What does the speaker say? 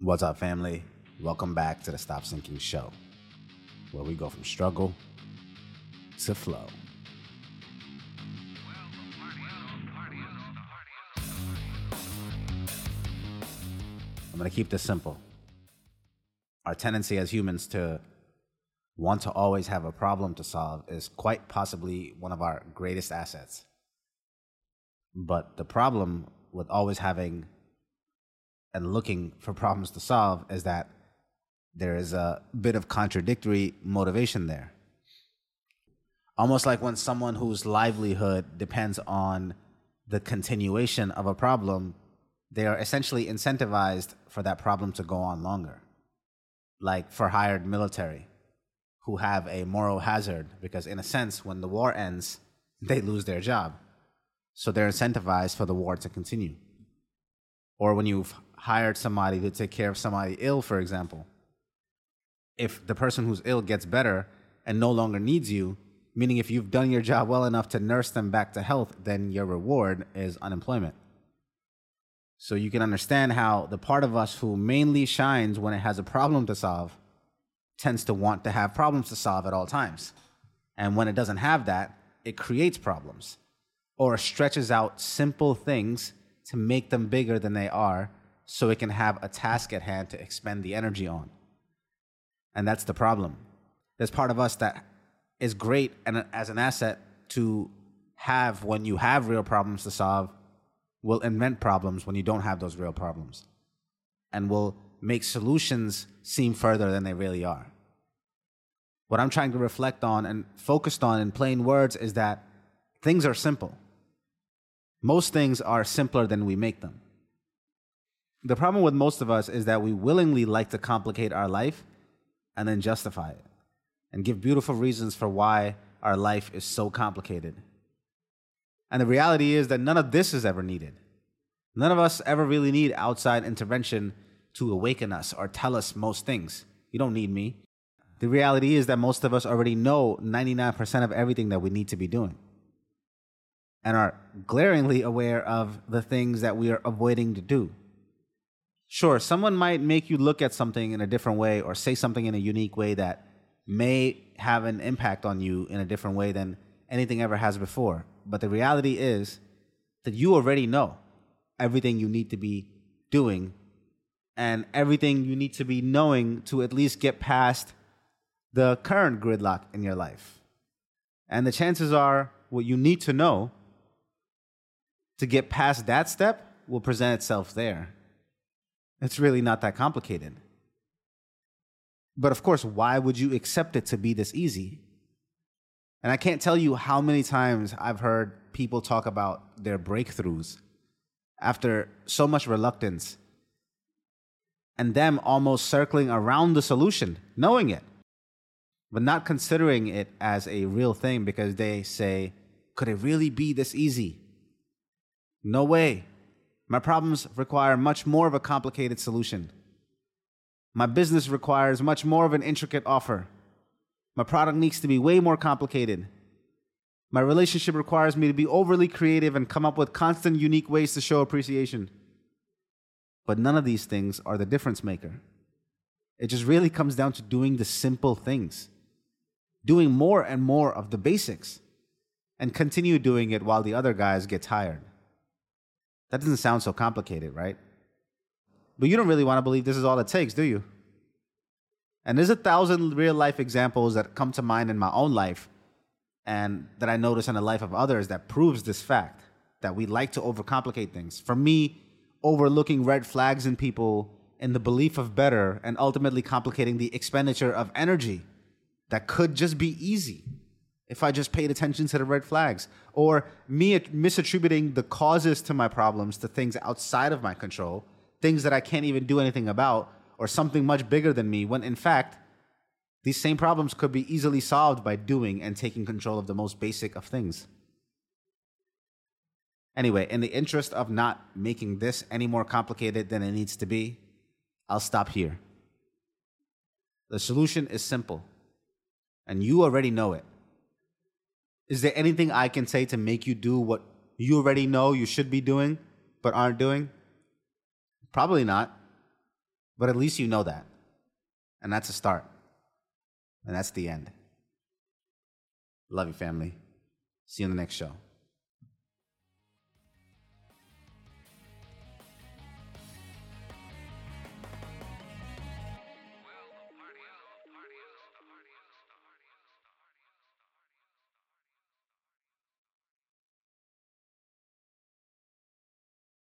What's up, family? Welcome back to the Stop Sinking Show, where we go from struggle to flow. I'm going to keep this simple. Our tendency as humans to want to always have a problem to solve is quite possibly one of our greatest assets. But the problem with always having and looking for problems to solve is that there is a bit of contradictory motivation there. Almost like when someone whose livelihood depends on the continuation of a problem, they are essentially incentivized for that problem to go on longer. Like for hired military who have a moral hazard because, in a sense, when the war ends, they lose their job. So they're incentivized for the war to continue. Or when you've hired somebody to take care of somebody ill, for example, if the person who's ill gets better and no longer needs you, meaning if you've done your job well enough to nurse them back to health, then your reward is unemployment. So you can understand how the part of us who mainly shines when it has a problem to solve tends to want to have problems to solve at all times. And when it doesn't have that, it creates problems or stretches out simple things to make them bigger than they are so it can have a task at hand to expend the energy on. And that's the problem. There's part of us that is great and as an asset to have when you have real problems to solve, will invent problems when you don't have those real problems and will make solutions seem further than they really are. What I'm trying to reflect on and focused on in plain words is that things are simple. Most things are simpler than we make them. The problem with most of us is that we willingly like to complicate our life and then justify it and give beautiful reasons for why our life is so complicated. And the reality is that none of this is ever needed. None of us ever really need outside intervention to awaken us or tell us most things. You don't need me. The reality is that most of us already know 99% of everything that we need to be doing and are glaringly aware of the things that we are avoiding to do. Sure, someone might make you look at something in a different way or say something in a unique way that may have an impact on you in a different way than anything ever has before. But the reality is that you already know everything you need to be doing and everything you need to be knowing to at least get past the current gridlock in your life. And the chances are what you need to know to get past that step will present itself there. It's really not that complicated. But of course, why would you accept it to be this easy? And I can't tell you how many times I've heard people talk about their breakthroughs after so much reluctance and them almost circling around the solution, knowing it, but not considering it as a real thing because they say, could it really be this easy? No way. My problems require much more of a complicated solution. My business requires much more of an intricate offer. My product needs to be way more complicated. My relationship requires me to be overly creative and come up with constant, unique ways to show appreciation. But none of these things are the difference maker. It just really comes down to doing the simple things, doing more and more of the basics, and continue doing it while the other guys get tired. That doesn't sound so complicated, right? But you don't really want to believe this is all it takes, do you? And there's a thousand real life examples that come to mind in my own life and that I notice in the life of others that proves this fact that we like to overcomplicate things. For me, overlooking red flags in people in the belief of better and ultimately complicating the expenditure of energy that could just be easy if I just paid attention to the red flags, or me misattributing the causes to my problems to things outside of my control, things that I can't even do anything about, or something much bigger than me, when in fact, these same problems could be easily solved by doing and taking control of the most basic of things. Anyway, in the interest of not making this any more complicated than it needs to be, I'll stop here. The solution is simple, and you already know it. Is there anything I can say to make you do what you already know you should be doing but aren't doing? Probably not. But at least you know that. And that's a start. And that's the end. Love you, family. See you in the next show.